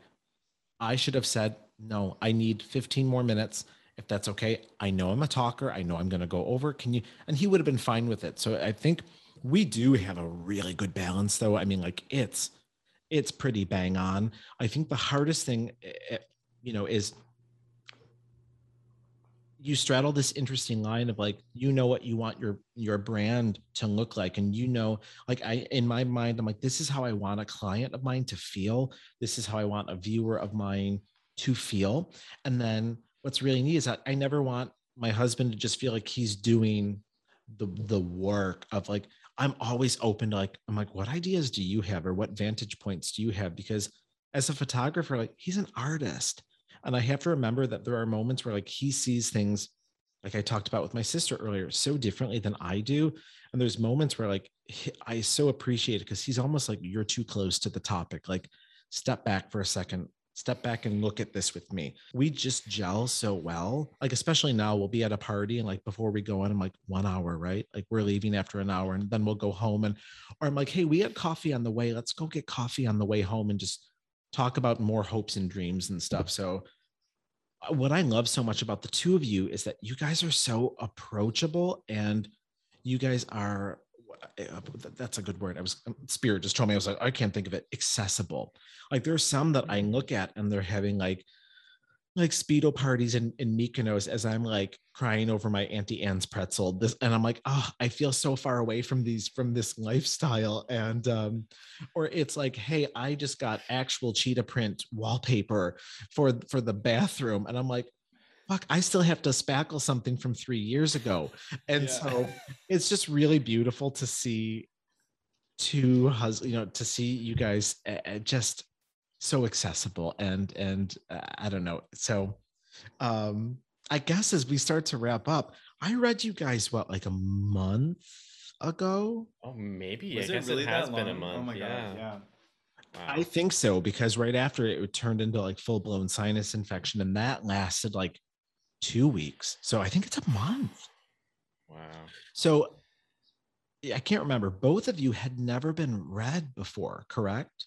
I should have said, no, I need 15 more minutes. If that's okay. I know I'm a talker. I know I'm going to go over. Can you? And he would have been fine with it. So I think we do have a really good balance though. I mean, like it's, it's pretty bang on. I think the hardest thing, eh, eh, you know, is you straddle this interesting line of like you know what you want your your brand to look like and you know like i in my mind i'm like this is how i want a client of mine to feel this is how i want a viewer of mine to feel and then what's really neat is that i never want my husband to just feel like he's doing the the work of like i'm always open to like i'm like what ideas do you have or what vantage points do you have because as a photographer like he's an artist and I have to remember that there are moments where like he sees things like I talked about with my sister earlier so differently than I do. And there's moments where like I so appreciate it because he's almost like you're too close to the topic. Like step back for a second, step back and look at this with me. We just gel so well. Like especially now we'll be at a party and like before we go in, I'm like one hour, right? Like we're leaving after an hour and then we'll go home and or I'm like, hey, we had coffee on the way. Let's go get coffee on the way home and just talk about more hopes and dreams and stuff. So uh, what I love so much about the two of you is that you guys are so approachable and you guys are that's a good word. I was um, spirit just told me I was like I can't think of it accessible. Like there's some that I look at and they're having like like speedo parties in, in Mykonos as I'm like crying over my Auntie Anne's pretzel. This and I'm like, oh, I feel so far away from these from this lifestyle. And um, or it's like, hey, I just got actual cheetah print wallpaper for for the bathroom, and I'm like, fuck, I still have to spackle something from three years ago. And yeah. so it's just really beautiful to see two husbands, you know, to see you guys uh, just so accessible and and uh, i don't know so um i guess as we start to wrap up i read you guys what like a month ago oh maybe Was i guess it, really it has been a oh month oh my yeah. god yeah Wow. I think so because right after it, it turned into like full blown sinus infection, and that lasted like two weeks. So I think it's a month. Wow. So I can't remember. Both of you had never been read before, correct?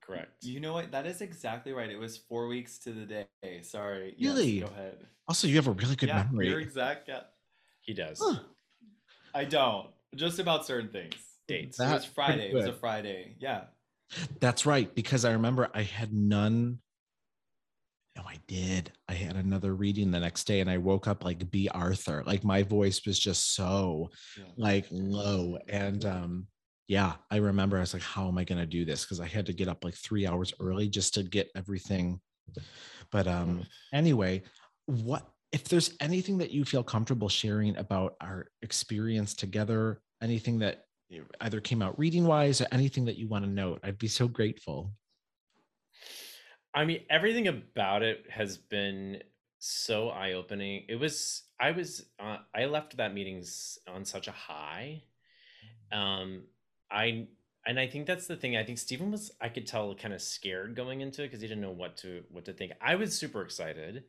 Correct. You know what? That is exactly right. It was four weeks to the day. Sorry. Really? Yes, go ahead. Also, you have a really good yeah, memory. You're exact. Yeah. He does. Huh. I don't. Just about certain things. Dates. That, it was Friday. It was a Friday. Yeah. That's right. Because I remember I had none. No, I did. I had another reading the next day and I woke up like Bea Arthur. Like my voice was just so yeah. like low. And um yeah, I remember I was like, how am I going to do this? Because I had to get up like three hours early just to get everything. But um, anyway, what if there's anything that you feel comfortable sharing about our experience together, anything that either came out reading wise or anything that you want to note, I'd be so grateful. I mean, everything about it has been so eye opening. It was, I was, uh, I left that meetings on such a high. Um, I and I think that's the thing. I think Stephen was I could tell kind of scared going into it because he didn't know what to what to think. I was super excited,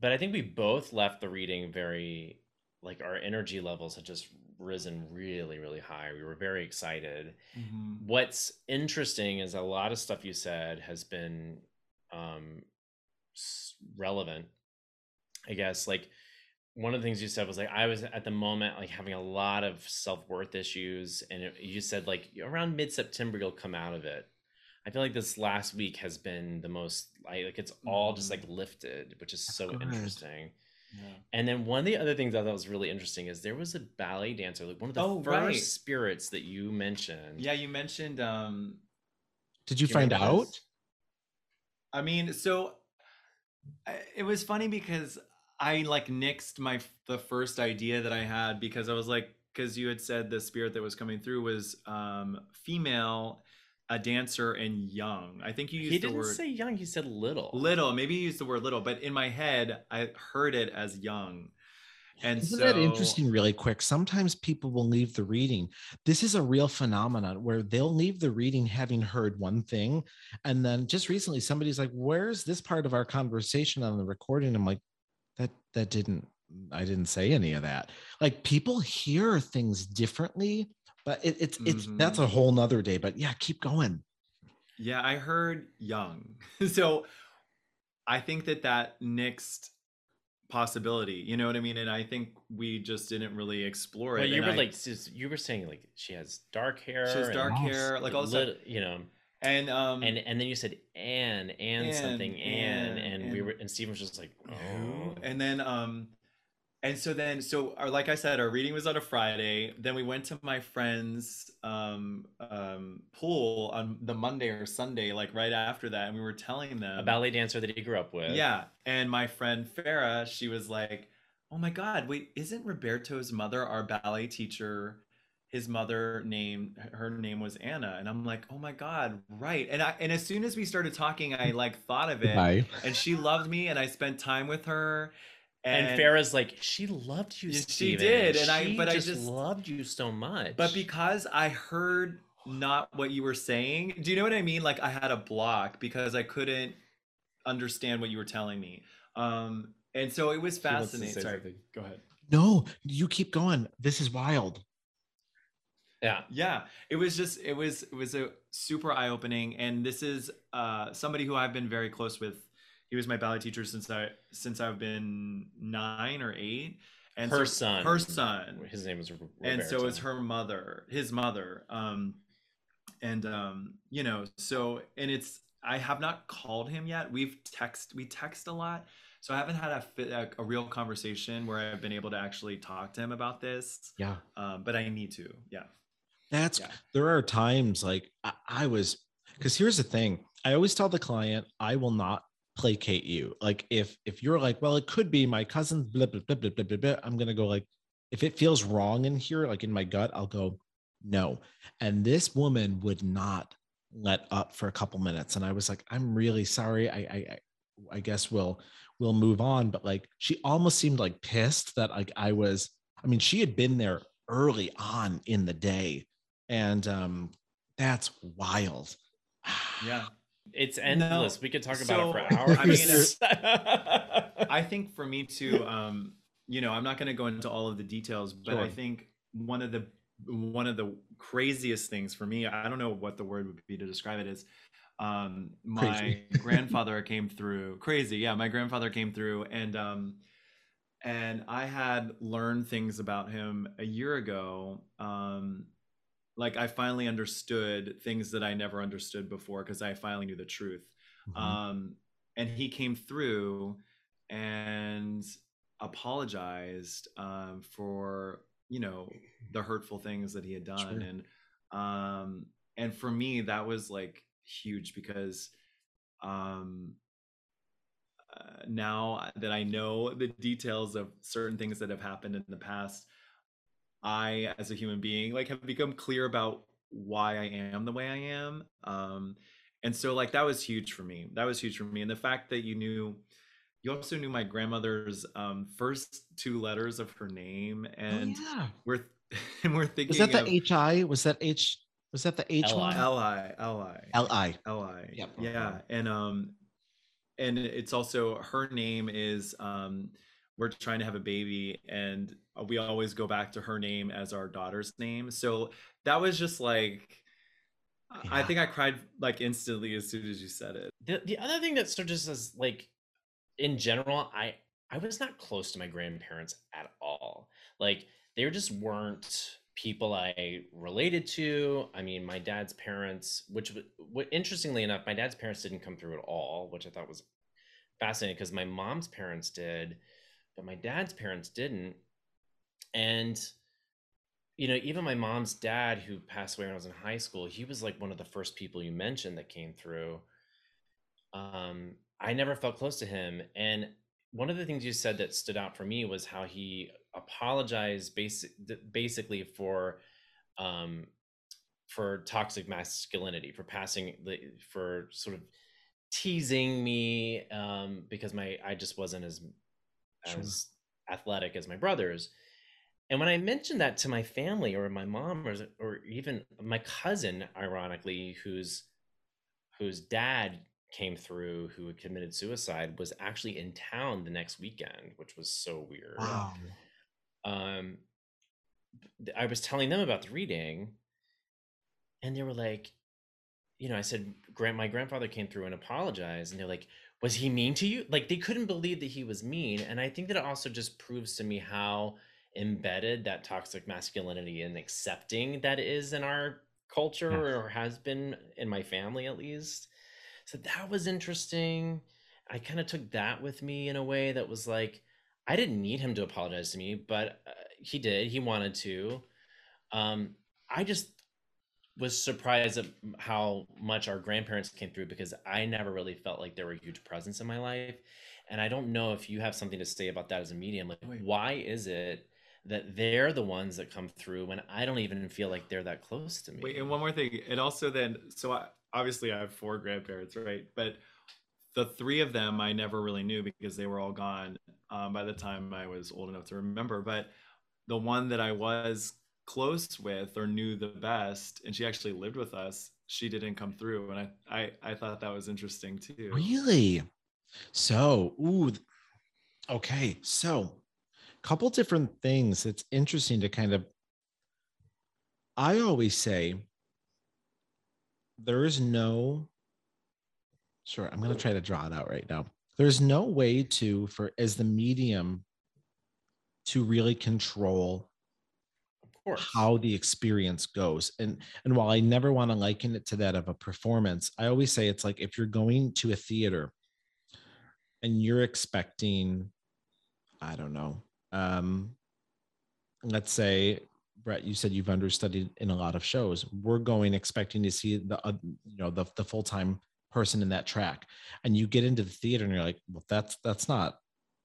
but I think we both left the reading very like our energy levels had just risen really really high. We were very excited. Mm-hmm. What's interesting is a lot of stuff you said has been um relevant. I guess like one of the things you said was like I was at the moment like having a lot of self worth issues, and it, you said like around mid September you'll come out of it. I feel like this last week has been the most like, like it's all just like mm. lifted, which is so Good. interesting. Yeah. And then one of the other things I thought was really interesting is there was a ballet dancer, like one of the oh, first right. spirits that you mentioned. Yeah, you mentioned. um Did you, you find out? This? I mean, so it was funny because I like nixed my the first idea that I had because I was like because you had said the spirit that was coming through was um female a dancer and young. I think you used he the didn't word say young. He said little. Little. Maybe you used the word little, but in my head, I heard it as young. And Isn't so, that interesting? Really quick. Sometimes people will leave the reading. This is a real phenomenon where they'll leave the reading having heard one thing, and then just recently somebody's like, "Where's this part of our conversation on the recording?" I'm like, that that didn't i didn't say any of that like people hear things differently but it, it's it's mm-hmm. that's a whole nother day but yeah keep going yeah i heard young so i think that that next possibility you know what i mean? And i think we just didn't really explore it well, you were I, like you were saying like she has dark hair she has dark hair like all little, you know. And um and and then you said and and, And, something and, and, and we were and Stephen was just like oh. And then um and so then so our, like i said our reading was on a friday. Then we went to my friend's um um pool on the monday or sunday like right after that and we were telling them a ballet dancer that he grew up with. Yeah. And my friend farah she was like oh my god wait isn't roberto's mother our ballet teacher? His mother name her name was anna. And i'm like oh my god right. And i and as soon as we started talking i like thought of it. Bye. and she loved me and i spent time with her and, Farah's like she loved you Yeah, she did, and I- She but I just, just- loved you so much. But because i heard not what you were saying do you know what i mean? Like i had a block because i couldn't understand what you were telling me. Um and so it was He wants to fascinating. sorry. something. go ahead. No, you keep going. This is wild. yeah. Yeah. It was just it was it was a super eye-opening and this is uh somebody who i've been very close with he was my ballet teacher since i since i've been nine or eight. And her so- son. Her son. His name is Ro- and so Roberto. is her mother his mother. Um and um you know so and it's i have not called him yet. We've text we text a lot. So i haven't had a, a, a real conversation where i've been able to actually talk to him about this. Yeah. um but i need to. Yeah. That's Yeah. there are times like I, I was because here's the thing. I always tell the client I will not placate you. Like if if you're like, well, it could be my cousin's blah blah blah blah blah blah, blah I'm gonna go like if it feels wrong in here, like in my gut, I'll go no. And this woman would not let up for a couple minutes, and I was like, I'm really sorry. I I I, guess we'll we'll move on. But like she almost seemed like pissed that like I was. I mean, she had been there early on in the day and um that's wild yeah it's endless we could talk about so, it for hours I mean, I think for me too, um, you know, I'm not going to go into all of the details, but I think one of the one of the craziest things for me, I don't know what the word would be to describe it is. Um, my grandfather came through crazy. Yeah, my grandfather came through and um and I had learned things about him a year ago. Um like I finally understood things that I never understood before because I finally knew the truth Mhm. um, and he came through and apologized um, for you know the hurtful things that he had done Sure. and um and for me that was like huge because um uh, now that i know the details of certain things that have happened in the past i as a human being like have become clear about why i am the way i am um and so like that was huge for me that was huge for me and the fact that you knew you also knew my grandmother's um first two letters of her name and oh, yeah. we're and we're thinking was that the H I? Was that H? Was that the H one? L-I, L-I, L-I. L-I. Yep. Yeah. And um and it's also her name is um we're trying to have a baby and uh, we always go back to her name as our daughter's name. So that was just like I think I cried like instantly as soon as you said it. the, the other thing that sort of just is like in general i i was not close to my grandparents at all like they just weren't people i related to i mean my dad's parents which w- w- interestingly enough my dad's parents didn't come through at all which i thought was fascinating because my mom's parents did but my dad's parents didn't. And you know even my mom's dad who passed away when i was in high school he was like one of the first people you mentioned that came through. Um i never felt close to him. And one of the things you said that stood out for me was how he apologized basic, basically for um for toxic masculinity for passing for sort of teasing me um because my i just wasn't as Sure. as athletic as my brothers and when i mentioned that to my family or my mom or, or even my cousin ironically whose whose dad came through who had committed suicide was actually in town the next weekend which was so weird Wow. um i was telling them about the reading and they were like you know i said grand my grandfather came through and apologized and they're like was he mean to you like they couldn't believe that he was mean and i think that it also just proves to me how embedded that toxic masculinity and accepting that is in our culture yeah. or has been in my family at least. So that was interesting. I kind of took that with me in a way that was like, I didn't need him to apologize to me, but uh, he did. He wanted to. Um, I just was surprised at how much our grandparents came through because I never really felt like they were a huge presence in my life. And I don't know if you have something to say about that as a medium. Like, why is it that they're the ones that come through when I don't even feel like they're that close to me? Wait, and one more thing. And also, then, so I, obviously I have four grandparents, right? But the three of them I never really knew because they were all gone um, by the time I was old enough to remember. But the one that I was close with or knew the best and she actually lived with us she didn't come through and i i, I thought that was interesting too. Really? So ooh okay so couple different things. It's interesting to kind of i always say there is no sure i'm going to try to draw it out right now. There's no way to for as the medium to really control how the experience goes and and while i never want to liken it to that of a performance i always say it's like if you're going to a theater and you're expecting i don't know um let's say brett you said you've understudied in a lot of shows. We're going expecting to see the uh, you know the, the full-time person in that track and you get into the theater and you're like well that's that's not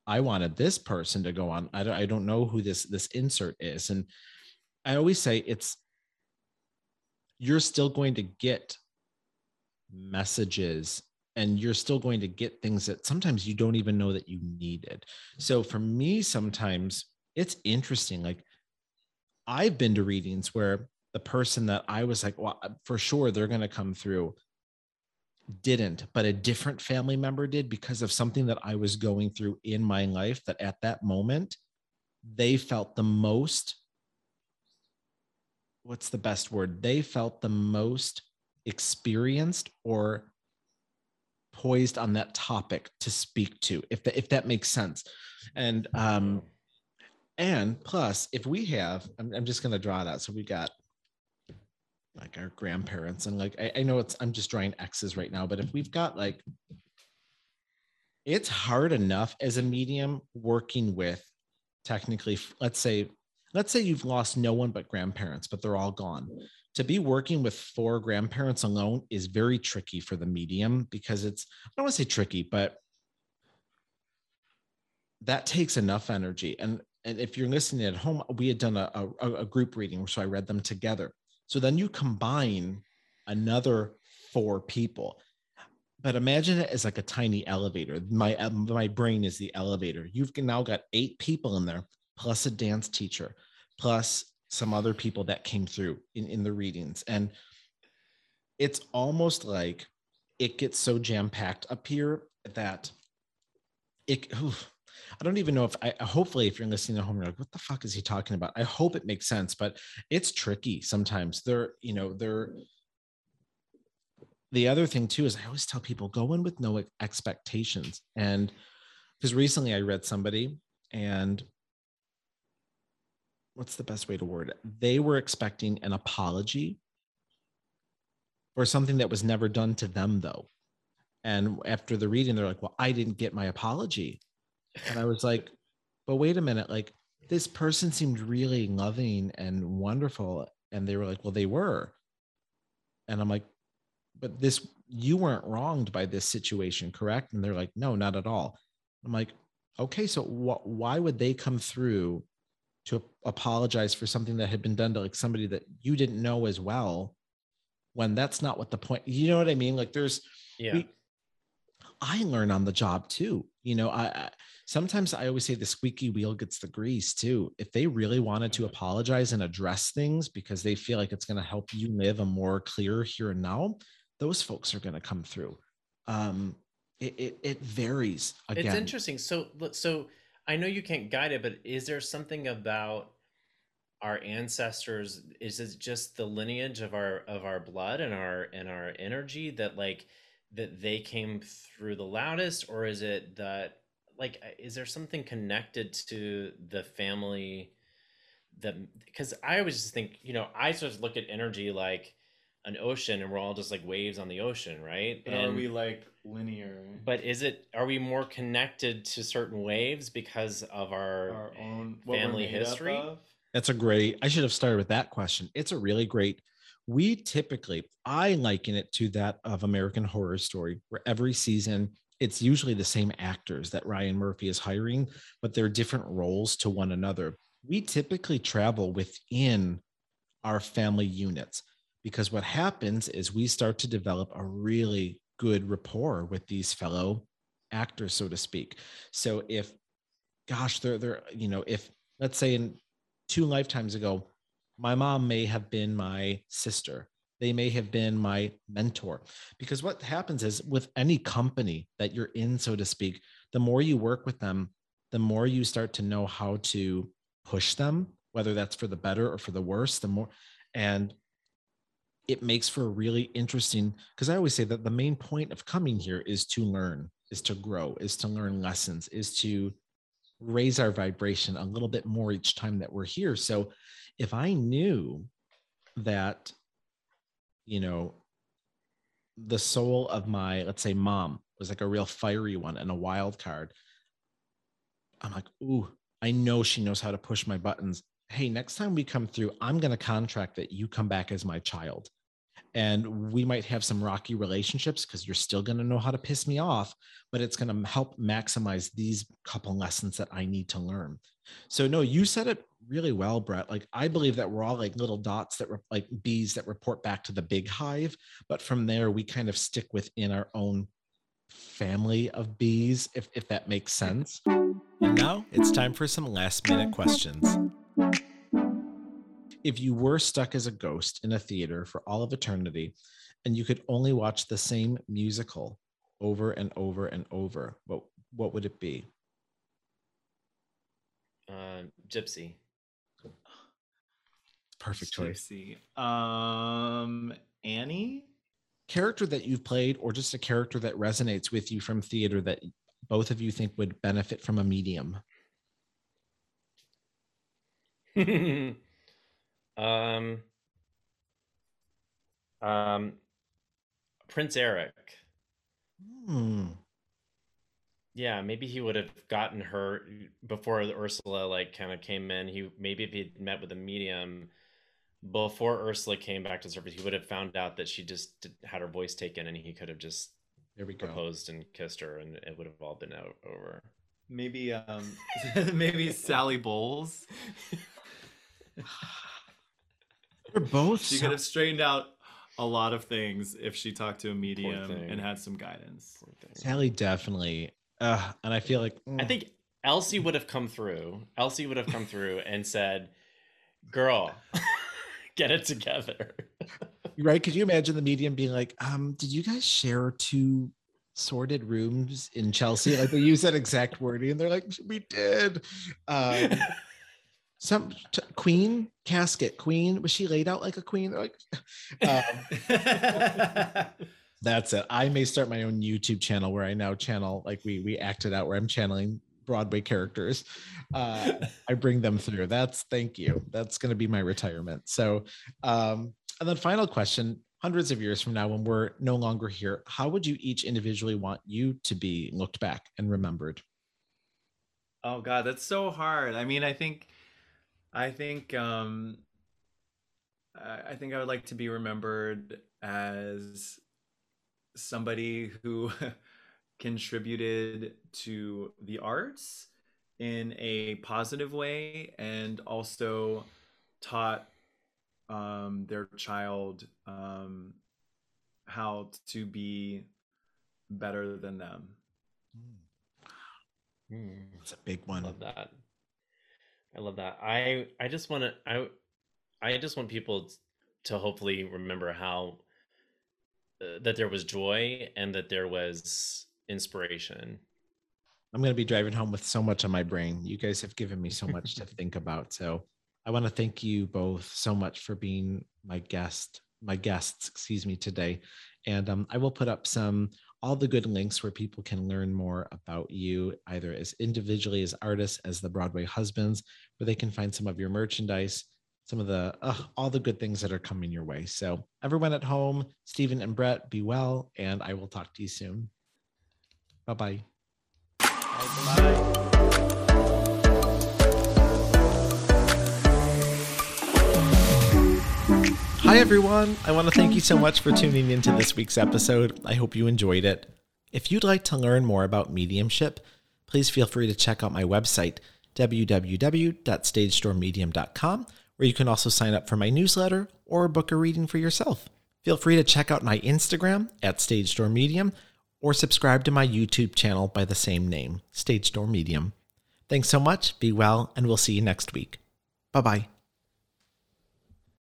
i wanted this person to go on. I don't, I don't know who this this insert is and I always say it's you're still going to get messages and you're still going to get things that sometimes you don't even know that you needed. So for me, sometimes it's interesting. Like I've been to readings where the person that I was like, well, for sure they're going to come through didn't, but a different family member did because of something that I was going through in my life that at that moment they felt the most what's the best word? They felt the most experienced or poised on that topic to speak to, if that if that makes sense. And um and plus, if we have, I'm, I'm just gonna draw out. So we got like our grandparents, and like I, I know it's I'm just drawing X's right now, but if we've got like it's hard enough as a medium working with technically let's say let's say you've lost no one but grandparents, but they're all gone. To be working with four grandparents alone is very tricky for the medium because it's, I don't want to say tricky, but that takes enough energy. And, and if you're listening at home, we had done a, a, a group reading, so I read them together. So then you combine another four people but imagine it as like a tiny elevator my my brain is the elevator you've now got eight people in there plus a dance teacher, plus some other people that came through in, in the readings. And it's almost like it gets so jam packed up here that it, oof, I don't even know if I hopefully if you're listening at home, you're like, what the fuck is he talking about? I hope it makes sense, but it's tricky sometimes. They're, you know, they're the other thing too is I always tell people go in with no expectations. And because recently I read somebody and what's the best way to word it? They were expecting an apology for something that was never done to them, though. And after the reading, they're like, Well, I didn't get my apology. And I was like, But wait a minute, like this person seemed really loving and wonderful. And they were like, Well, they were. And I'm like, But this, you weren't wronged by this situation, correct? And they're like, No, not at all. I'm like, Okay, so wh- why would they come through to apologize for something that had been done to like somebody that you didn't know as well when that's not what the point you know what i mean? Like there's yeah. we, i learn on the job too you know I, I sometimes i always say the squeaky wheel gets the grease too. If they really wanted to apologize and address things because they feel like it's going to help you live a more clear here and now those folks are going to come through. Um it, it, it varies again. it's interesting. So so I know you can't guide it, but is there something about our ancestors? Is it just the lineage of our of our blood and our and our energy that like that they came through the loudest, or is it that like is there something connected to the family that because I always just think you know I sort of look at energy like an ocean and we're all just like waves on the ocean, right? But and are we like linear? but is it are we more connected to certain waves because of our, our own family history? That's a great, I should have started with that question. It's a really great, we typically, I liken it to that of American Horror Story, where every season it's usually the same actors that Ryan Murphy is hiring, but they're different roles to one another. We typically travel within our family units because what happens is we start to develop a really good rapport with these fellow actors, so to speak. So if, gosh, they're they're you know if let's say in two lifetimes ago, my mom may have been my sister. They may have been my mentor. Because what happens is with any company that you're in, so to speak, the more you work with them, the more you start to know how to push them, whether that's for the better or for the worse, the more. And it makes for a really interesting, because I always say that the main point of coming here is to learn, is to grow, is to learn lessons, is to raise our vibration a little bit more each time that we're here. So if I knew that, you know, the soul of my, let's say, mom was like a real fiery one and a wild card, I'm like, ooh, I know she knows how to push my buttons. Hey, next time we come through, I'm going to contract that you come back as my child. And we might have some rocky relationships because you're still going to know how to piss me off, but it's going to help maximize these couple lessons that I need to learn. So, no, you said it really well, Brett. Like, I believe that we're all like little dots that, re- like bees that report back to the big hive. But from there, we kind of stick within our own family of bees, if, if that makes sense. And now it's time for some last minute questions. If you were stuck as a ghost in a theater for all of eternity and you could only watch the same musical over and over and over, what, what would it be? uh, Gypsy. Perfect choice. Gypsy. Um, Annie. Character that you've played, or just a character that resonates with you from theater that both of you think would benefit from a medium? um, um, Prince Eric. Hmm. Yeah, maybe he would have gotten her before Ursula like kind of came in. He maybe if he'd met with a medium before Ursula came back to surface, he would have found out that she just did- had her voice taken, and he could have just There we go. proposed and kissed her, and it would have all been out over. Maybe um, maybe Sally Bowles. They're both. She so- could have straightened out a lot of things if she talked to a medium and had some guidance. Poor. Sally definitely. Uh, and I feel like I mm, think Elsie would have come through. Elsie would have come through and said, "Girl, get it together." right. Could you imagine the medium being like, um, did you guys share two sorted rooms in Chelsea? Like they use that exact wording, and they're like, we did. Um, some t- queen casket queen was she laid out like a queen? Like, um, that's it. I may start my own YouTube channel where I now channel like we we acted out where I'm channeling Broadway characters. Uh, I bring them through. That's thank you. That's going to be my retirement. So, um, and then final question: hundreds of years from now, when we're no longer here, how would you each individually want you to be looked back and remembered? oh God, that's so hard. I mean, I think, I think, um, I I think I would like to be remembered as somebody who contributed to the arts in a positive way and also taught um, their child um, how to be better than them. Hmm. It's a big one. love that. I love that. I I just want to I I just want people to hopefully remember how uh, that there was joy and that there was inspiration. I'm going to be driving home with so much on my brain. You guys have given me so much to think about. So I want to thank you both so much for being my guest, my guests, excuse me, today. And um, I will put up some all the good links where people can learn more about you, either as individually as artists, as the Broadway husbands, where they can find some of your merchandise. some of the uh, all the good things that are coming your way. So everyone at home, Stephen and Brett, be well, and I will talk to you soon. Bye-bye. Bye. Hi, everyone. I want to thank you so much for tuning into this week's episode. I hope you enjoyed it. If you'd like to learn more about mediumship, please feel free to check out my website, www.stagedoormedium.com, where you can also sign up for my newsletter or book a reading for yourself. Feel free to check out my Instagram at Stage Door Medium or subscribe to my YouTube channel by the same name, Stage Door Medium. Thanks so much, be well, and we'll see you next week. Bye bye.